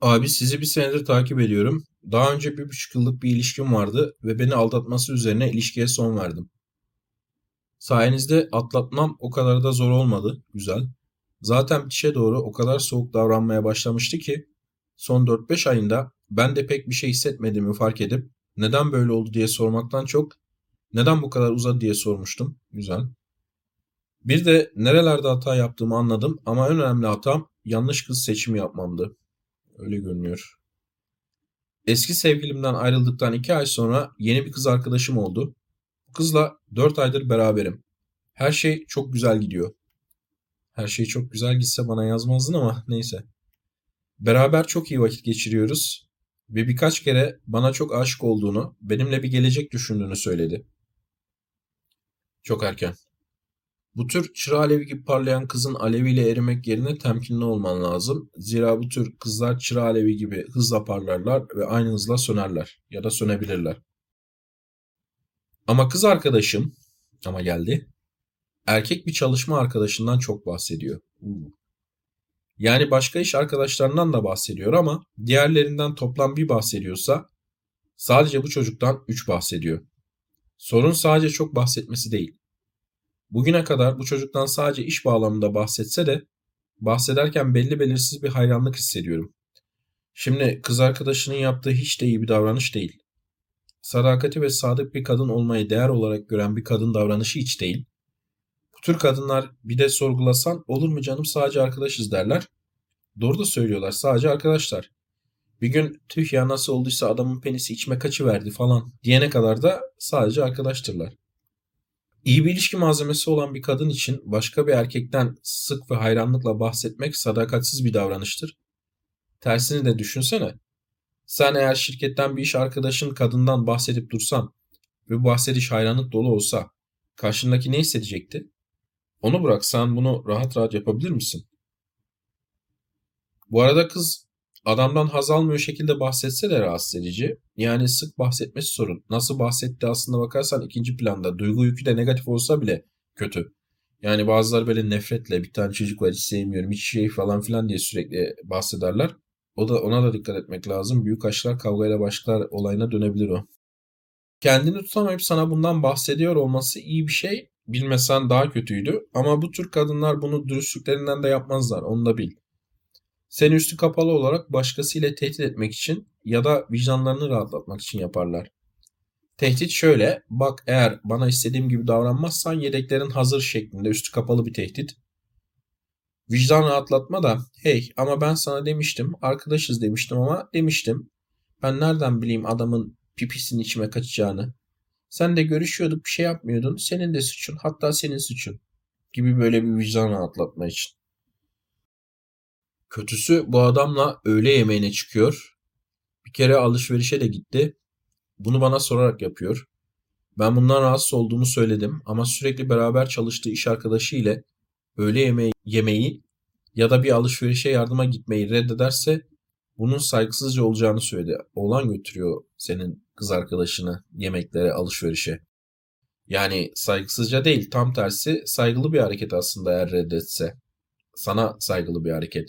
Abi sizi bir senedir takip ediyorum. Daha önce bir buçuk yıllık bir ilişkim vardı ve beni aldatması üzerine ilişkiye son verdim. Sayenizde atlatmam o kadar da zor olmadı. Güzel. Zaten bitişe doğru o kadar soğuk davranmaya başlamıştı ki son 4-5 ayında ben de pek bir şey hissetmediğimi fark edip neden böyle oldu diye sormaktan çok neden bu kadar uzadı diye sormuştum. Güzel. Bir de nerelerde hata yaptığımı anladım ama en önemli hatam yanlış kız seçimi yapmamdı. Öyle görünüyor. Eski sevgilimden ayrıldıktan iki ay sonra yeni bir kız arkadaşım oldu. Bu kızla dört aydır beraberim. Her şey çok güzel gidiyor. Her şey çok güzel gitse bana yazmazdın ama neyse. Beraber çok iyi vakit geçiriyoruz ve birkaç kere bana çok aşık olduğunu, benimle bir gelecek düşündüğünü söyledi. Çok erken. Bu tür çıra alevi gibi parlayan kızın aleviyle erimek yerine temkinli olman lazım. Zira bu tür kızlar çıra alevi gibi hızla parlarlar ve aynı hızla sönerler ya da sönebilirler. Ama kız arkadaşım ama geldi. Erkek bir çalışma arkadaşından çok bahsediyor. Yani başka iş arkadaşlarından da bahsediyor ama diğerlerinden toplam bir bahsediyorsa sadece bu çocuktan 3 bahsediyor. Sorun sadece çok bahsetmesi değil. Bugüne kadar bu çocuktan sadece iş bağlamında bahsetse de bahsederken belli belirsiz bir hayranlık hissediyorum. Şimdi kız arkadaşının yaptığı hiç de iyi bir davranış değil. Sadakati ve sadık bir kadın olmayı değer olarak gören bir kadın davranışı hiç değil. Bu tür kadınlar bir de sorgulasan olur mu canım sadece arkadaşız derler. Doğru da söylüyorlar sadece arkadaşlar. Bir gün tüh ya nasıl olduysa adamın penisi içime kaçıverdi falan diyene kadar da sadece arkadaştırlar. İyi bir ilişki malzemesi olan bir kadın için başka bir erkekten sık ve hayranlıkla bahsetmek sadakatsiz bir davranıştır. Tersini de düşünsene. Sen eğer şirketten bir iş arkadaşın kadından bahsedip dursan ve bu bahsediş hayranlık dolu olsa karşındaki ne hissedecekti? Onu bırak sen bunu rahat rahat yapabilir misin? Bu arada kız adamdan haz almıyor şekilde bahsetse de rahatsız edici. Yani sık bahsetmesi sorun. Nasıl bahsetti aslında bakarsan ikinci planda. Duygu yükü de negatif olsa bile kötü. Yani bazıları böyle nefretle bir tane çocuk var hiç sevmiyorum hiç şey falan filan diye sürekli bahsederler. O da ona da dikkat etmek lazım. Büyük aşklar kavgayla başlar olayına dönebilir o. Kendini tutamayıp sana bundan bahsediyor olması iyi bir şey. Bilmesen daha kötüydü. Ama bu tür kadınlar bunu dürüstlüklerinden de yapmazlar. Onu da bil. Seni üstü kapalı olarak başkasıyla tehdit etmek için ya da vicdanlarını rahatlatmak için yaparlar. Tehdit şöyle, bak eğer bana istediğim gibi davranmazsan yedeklerin hazır şeklinde üstü kapalı bir tehdit. Vicdan rahatlatma da hey ama ben sana demiştim, arkadaşız demiştim ama demiştim. Ben nereden bileyim adamın pipisinin içime kaçacağını. Sen de görüşüyorduk bir şey yapmıyordun, senin de suçun hatta senin suçun gibi böyle bir vicdan rahatlatma için. Kötüsü bu adamla öğle yemeğine çıkıyor. Bir kere alışverişe de gitti. Bunu bana sorarak yapıyor. Ben bundan rahatsız olduğumu söyledim ama sürekli beraber çalıştığı iş arkadaşı ile öğle yemeği, yemeği ya da bir alışverişe yardıma gitmeyi reddederse bunun saygısızca olacağını söyledi. Oğlan götürüyor senin kız arkadaşını yemeklere, alışverişe. Yani saygısızca değil, tam tersi saygılı bir hareket aslında eğer reddetse. Sana saygılı bir hareket.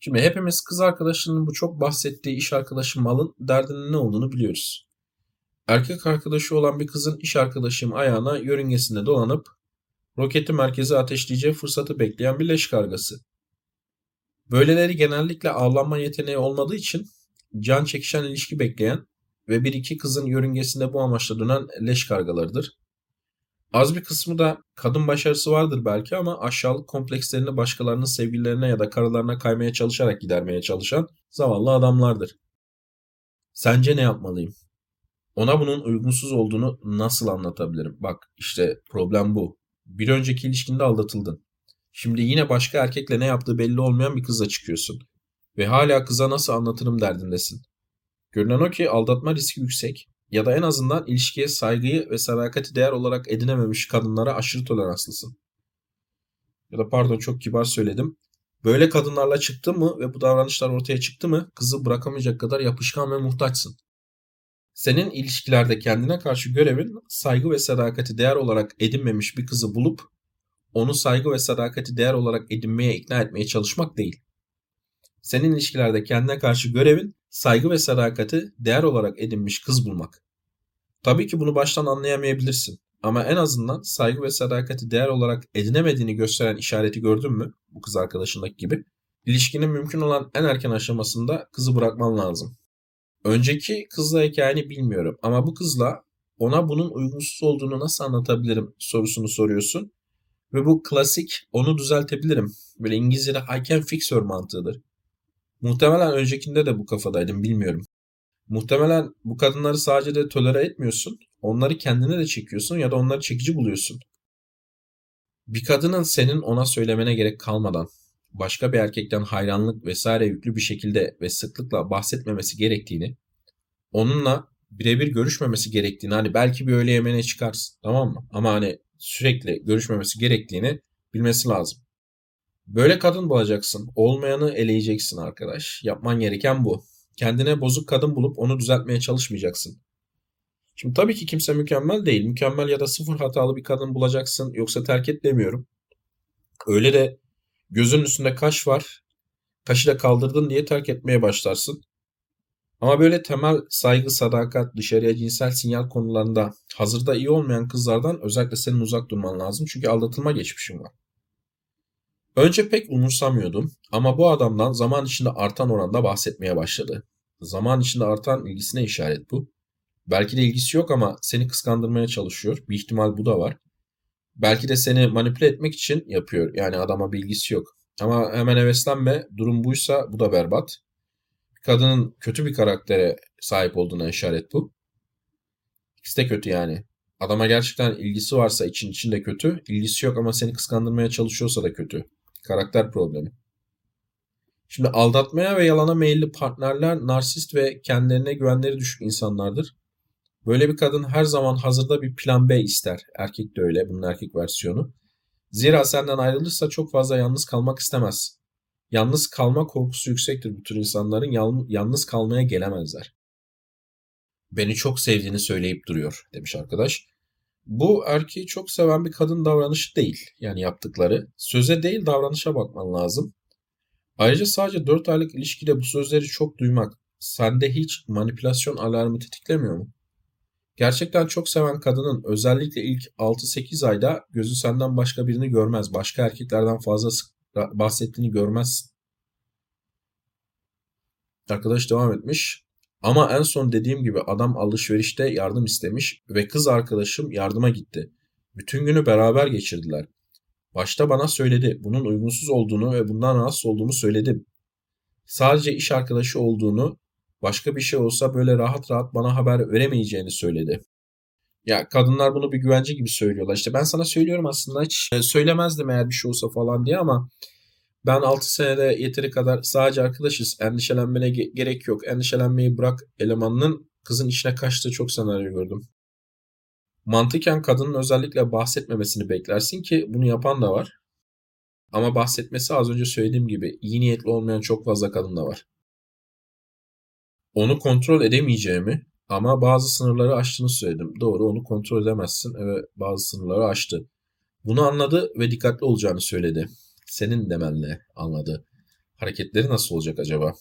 Şimdi hepimiz kız arkadaşının bu çok bahsettiği iş arkadaşı malın derdinin ne olduğunu biliyoruz. Erkek arkadaşı olan bir kızın iş arkadaşım ayağına yörüngesinde dolanıp roketi merkeze ateşleyeceği fırsatı bekleyen bir leş kargası. Böyleleri genellikle avlanma yeteneği olmadığı için can çekişen ilişki bekleyen ve bir iki kızın yörüngesinde bu amaçla dönen leş kargalarıdır. Az bir kısmı da kadın başarısı vardır belki ama aşağılık komplekslerini başkalarının sevgililerine ya da karılarına kaymaya çalışarak gidermeye çalışan zavallı adamlardır. Sence ne yapmalıyım? Ona bunun uygunsuz olduğunu nasıl anlatabilirim? Bak işte problem bu. Bir önceki ilişkinde aldatıldın. Şimdi yine başka erkekle ne yaptığı belli olmayan bir kızla çıkıyorsun. Ve hala kıza nasıl anlatırım derdindesin. Görünen o ki aldatma riski yüksek ya da en azından ilişkiye saygıyı ve sadakati değer olarak edinememiş kadınlara aşırı toleranslısın. Ya da pardon çok kibar söyledim. Böyle kadınlarla çıktı mı ve bu davranışlar ortaya çıktı mı kızı bırakamayacak kadar yapışkan ve muhtaçsın. Senin ilişkilerde kendine karşı görevin saygı ve sadakati değer olarak edinmemiş bir kızı bulup onu saygı ve sadakati değer olarak edinmeye ikna etmeye çalışmak değil. Senin ilişkilerde kendine karşı görevin saygı ve sadakati değer olarak edinmiş kız bulmak. Tabii ki bunu baştan anlayamayabilirsin. Ama en azından saygı ve sadakati değer olarak edinemediğini gösteren işareti gördün mü? Bu kız arkadaşındaki gibi. İlişkinin mümkün olan en erken aşamasında kızı bırakman lazım. Önceki kızla hikayeni bilmiyorum ama bu kızla ona bunun uygunsuz olduğunu nasıl anlatabilirim sorusunu soruyorsun. Ve bu klasik onu düzeltebilirim. Böyle İngilizce'de I can fix her mantığıdır. Muhtemelen öncekinde de bu kafadaydım bilmiyorum. Muhtemelen bu kadınları sadece de tolere etmiyorsun. Onları kendine de çekiyorsun ya da onları çekici buluyorsun. Bir kadının senin ona söylemene gerek kalmadan başka bir erkekten hayranlık vesaire yüklü bir şekilde ve sıklıkla bahsetmemesi gerektiğini, onunla birebir görüşmemesi gerektiğini hani belki bir öğle yemeğine çıkarsın tamam mı? Ama hani sürekli görüşmemesi gerektiğini bilmesi lazım. Böyle kadın bulacaksın. Olmayanı eleyeceksin arkadaş. Yapman gereken bu. Kendine bozuk kadın bulup onu düzeltmeye çalışmayacaksın. Şimdi tabii ki kimse mükemmel değil. Mükemmel ya da sıfır hatalı bir kadın bulacaksın. Yoksa terk et demiyorum. Öyle de gözün üstünde kaş var. Kaşı da kaldırdın diye terk etmeye başlarsın. Ama böyle temel saygı, sadakat, dışarıya cinsel sinyal konularında hazırda iyi olmayan kızlardan özellikle senin uzak durman lazım. Çünkü aldatılma geçmişin var. Önce pek umursamıyordum ama bu adamdan zaman içinde artan oranda bahsetmeye başladı. Zaman içinde artan ilgisine işaret bu. Belki de ilgisi yok ama seni kıskandırmaya çalışıyor. Bir ihtimal bu da var. Belki de seni manipüle etmek için yapıyor. Yani adama bilgisi yok. Ama hemen heveslenme. Durum buysa bu da berbat. Kadının kötü bir karaktere sahip olduğuna işaret bu. İkisi de kötü yani. Adama gerçekten ilgisi varsa için içinde kötü. İlgisi yok ama seni kıskandırmaya çalışıyorsa da kötü. Karakter problemi. Şimdi aldatmaya ve yalana meyilli partnerler narsist ve kendilerine güvenleri düşük insanlardır. Böyle bir kadın her zaman hazırda bir plan B ister. Erkek de öyle, bunun erkek versiyonu. Zira senden ayrılırsa çok fazla yalnız kalmak istemez. Yalnız kalma korkusu yüksektir bu tür insanların. Yalnız kalmaya gelemezler. Beni çok sevdiğini söyleyip duruyor demiş arkadaş. Bu erkeği çok seven bir kadın davranışı değil. Yani yaptıkları. Söze değil davranışa bakman lazım. Ayrıca sadece 4 aylık ilişkide bu sözleri çok duymak sende hiç manipülasyon alarmı tetiklemiyor mu? Gerçekten çok seven kadının özellikle ilk 6-8 ayda gözü senden başka birini görmez. Başka erkeklerden fazla bahsettiğini görmezsin. Arkadaş devam etmiş. Ama en son dediğim gibi adam alışverişte yardım istemiş ve kız arkadaşım yardıma gitti. Bütün günü beraber geçirdiler. Başta bana söyledi. Bunun uygunsuz olduğunu ve bundan rahatsız olduğumu söyledim. Sadece iş arkadaşı olduğunu, başka bir şey olsa böyle rahat rahat bana haber veremeyeceğini söyledi. Ya kadınlar bunu bir güvence gibi söylüyorlar. İşte ben sana söylüyorum aslında hiç e, söylemezdim eğer bir şey olsa falan diye ama ben 6 senede yeteri kadar sadece arkadaşız. Endişelenmene gerek yok. Endişelenmeyi bırak elemanının kızın içine kaçtığı çok senaryo gördüm. Mantıken kadının özellikle bahsetmemesini beklersin ki bunu yapan da var. Ama bahsetmesi az önce söylediğim gibi iyi niyetli olmayan çok fazla kadın da var. Onu kontrol edemeyeceğimi ama bazı sınırları aştığını söyledim. Doğru onu kontrol edemezsin ve bazı sınırları aştı. Bunu anladı ve dikkatli olacağını söyledi. Senin demenle anladı. Hareketleri nasıl olacak acaba?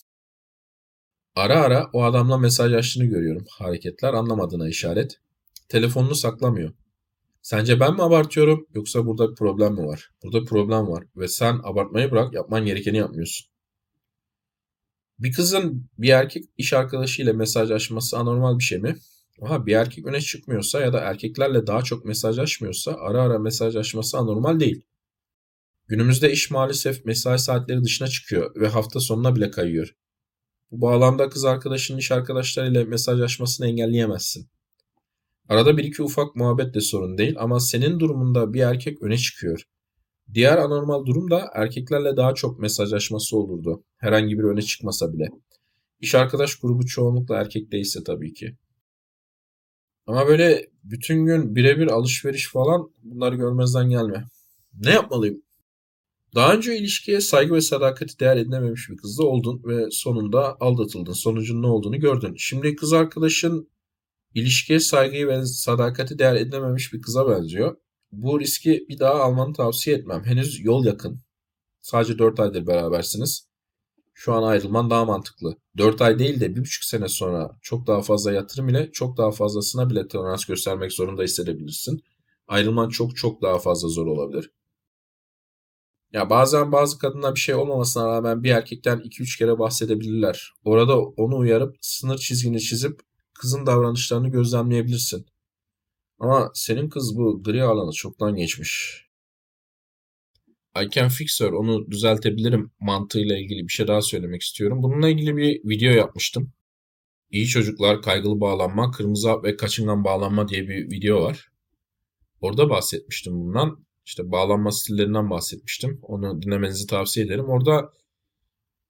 Ara ara o adamla mesajlaştığını görüyorum. Hareketler anlamadığına işaret. Telefonunu saklamıyor. Sence ben mi abartıyorum yoksa burada bir problem mi var? Burada problem var ve sen abartmayı bırak yapman gerekeni yapmıyorsun. Bir kızın bir erkek iş arkadaşıyla mesajlaşması anormal bir şey mi? Aha bir erkek öne çıkmıyorsa ya da erkeklerle daha çok mesajlaşmıyorsa ara ara mesajlaşması anormal değil. Günümüzde iş maalesef mesai saatleri dışına çıkıyor ve hafta sonuna bile kayıyor. Bu bağlamda kız arkadaşının iş arkadaşlarıyla mesajlaşmasını engelleyemezsin. Arada bir iki ufak muhabbet de sorun değil ama senin durumunda bir erkek öne çıkıyor. Diğer anormal durum da erkeklerle daha çok mesajlaşması olurdu. Herhangi bir öne çıkmasa bile. İş arkadaş grubu çoğunlukla erkek değilse tabii ki. Ama böyle bütün gün birebir alışveriş falan bunları görmezden gelme. Ne yapmalıyım? Daha önce ilişkiye saygı ve sadakati değer edinememiş bir kızla oldun ve sonunda aldatıldın. Sonucun ne olduğunu gördün. Şimdi kız arkadaşın ilişkiye saygıyı ve sadakati değer edinememiş bir kıza benziyor. Bu riski bir daha almanı tavsiye etmem. Henüz yol yakın. Sadece 4 aydır berabersiniz. şu an ayrılman daha mantıklı. 4 ay değil de 1,5 sene sonra çok daha fazla yatırım ile çok daha fazlasına bile tolerans göstermek zorunda hissedebilirsin. Ayrılman çok çok daha fazla zor olabilir. Ya bazen bazı kadınlar bir şey olmamasına rağmen bir erkekten 2-3 kere bahsedebilirler. Orada onu uyarıp sınır çizgini çizip kızın davranışlarını gözlemleyebilirsin. Ama senin kız bu gri alanı çoktan geçmiş. I can fix her, onu düzeltebilirim mantığıyla ilgili bir şey daha söylemek istiyorum. Bununla ilgili bir video yapmıştım. İyi çocuklar, kaygılı bağlanma, kırmızı ve kaçıngan bağlanma diye bir video var. Orada bahsetmiştim bundan. İşte bağlanma stillerinden bahsetmiştim. Onu dinlemenizi tavsiye ederim. Orada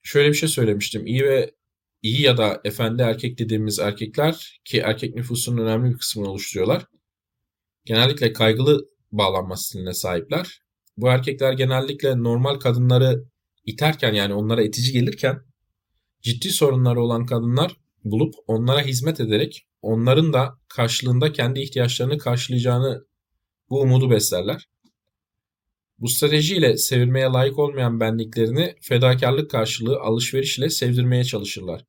şöyle bir şey söylemiştim. İyi ve iyi ya da efendi erkek dediğimiz erkekler ki erkek nüfusunun önemli bir kısmını oluşturuyorlar. Genellikle kaygılı bağlanma stiline sahipler. Bu erkekler genellikle normal kadınları iterken yani onlara itici gelirken ciddi sorunları olan kadınlar bulup onlara hizmet ederek onların da karşılığında kendi ihtiyaçlarını karşılayacağını bu umudu beslerler. Bu stratejiyle sevilmeye layık olmayan benliklerini fedakarlık karşılığı alışveriş ile sevdirmeye çalışırlar.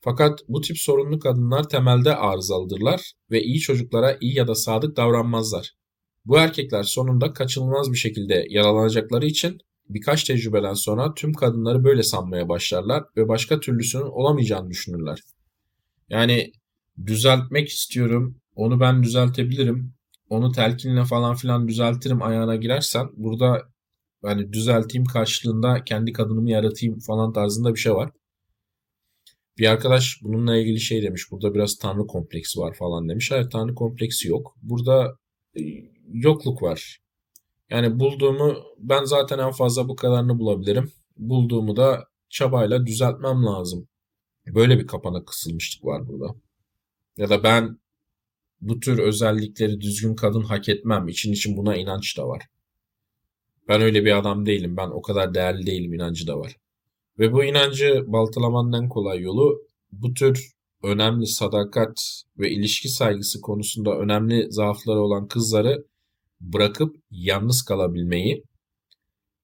Fakat bu tip sorunlu kadınlar temelde arızalıdırlar ve iyi çocuklara iyi ya da sadık davranmazlar. Bu erkekler sonunda kaçınılmaz bir şekilde yaralanacakları için birkaç tecrübeden sonra tüm kadınları böyle sanmaya başlarlar ve başka türlüsünün olamayacağını düşünürler. Yani düzeltmek istiyorum, onu ben düzeltebilirim, onu telkinle falan filan düzeltirim ayağına girersen burada hani düzelteyim karşılığında kendi kadınımı yaratayım falan tarzında bir şey var. Bir arkadaş bununla ilgili şey demiş. Burada biraz tanrı kompleksi var falan demiş. Hayır tanrı kompleksi yok. Burada e, yokluk var. Yani bulduğumu ben zaten en fazla bu kadarını bulabilirim. Bulduğumu da çabayla düzeltmem lazım. Böyle bir kapana kısılmışlık var burada. Ya da ben bu tür özellikleri düzgün kadın hak etmem. İçin için buna inanç da var. Ben öyle bir adam değilim. Ben o kadar değerli değilim inancı da var. Ve bu inancı baltalamanın en kolay yolu bu tür önemli sadakat ve ilişki saygısı konusunda önemli zaafları olan kızları bırakıp yalnız kalabilmeyi,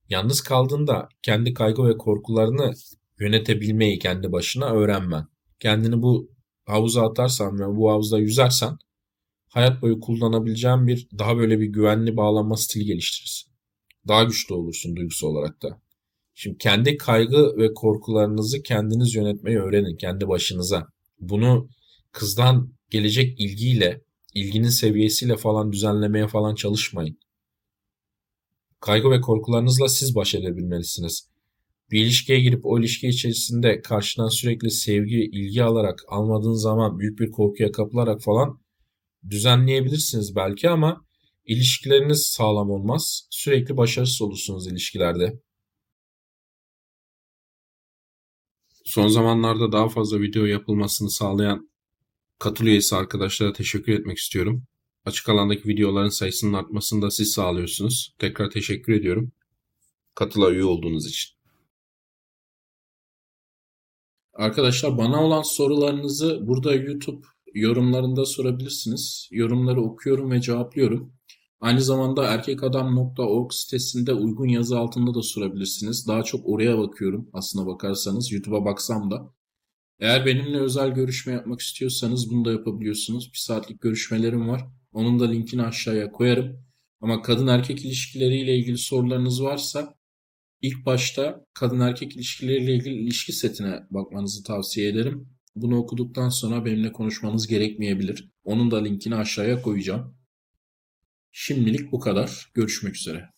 yalnız kaldığında kendi kaygı ve korkularını yönetebilmeyi kendi başına öğrenmen. Kendini bu havuza atarsan ve bu havuzda yüzersen hayat boyu kullanabileceğin bir daha böyle bir güvenli bağlanma stili geliştirirsin. Daha güçlü olursun duygusal olarak da. Şimdi kendi kaygı ve korkularınızı kendiniz yönetmeyi öğrenin kendi başınıza. Bunu kızdan gelecek ilgiyle, ilginin seviyesiyle falan düzenlemeye falan çalışmayın. Kaygı ve korkularınızla siz baş edebilmelisiniz. Bir ilişkiye girip o ilişki içerisinde karşıdan sürekli sevgi, ilgi alarak almadığın zaman büyük bir korkuya kapılarak falan düzenleyebilirsiniz belki ama ilişkileriniz sağlam olmaz. Sürekli başarısız olursunuz ilişkilerde. Son zamanlarda daha fazla video yapılmasını sağlayan katıl üyesi arkadaşlara teşekkür etmek istiyorum. Açık alandaki videoların sayısının artmasını da siz sağlıyorsunuz. Tekrar teşekkür ediyorum. Katıla üye olduğunuz için. Arkadaşlar bana olan sorularınızı burada YouTube yorumlarında sorabilirsiniz. Yorumları okuyorum ve cevaplıyorum. Aynı zamanda erkekadam.org sitesinde uygun yazı altında da sorabilirsiniz. Daha çok oraya bakıyorum aslına bakarsanız. YouTube'a baksam da. Eğer benimle özel görüşme yapmak istiyorsanız bunu da yapabiliyorsunuz. Bir saatlik görüşmelerim var. Onun da linkini aşağıya koyarım. Ama kadın erkek ilişkileriyle ilgili sorularınız varsa ilk başta kadın erkek ilişkileriyle ilgili ilişki setine bakmanızı tavsiye ederim. Bunu okuduktan sonra benimle konuşmanız gerekmeyebilir. Onun da linkini aşağıya koyacağım. Şimdilik bu kadar. Görüşmek üzere.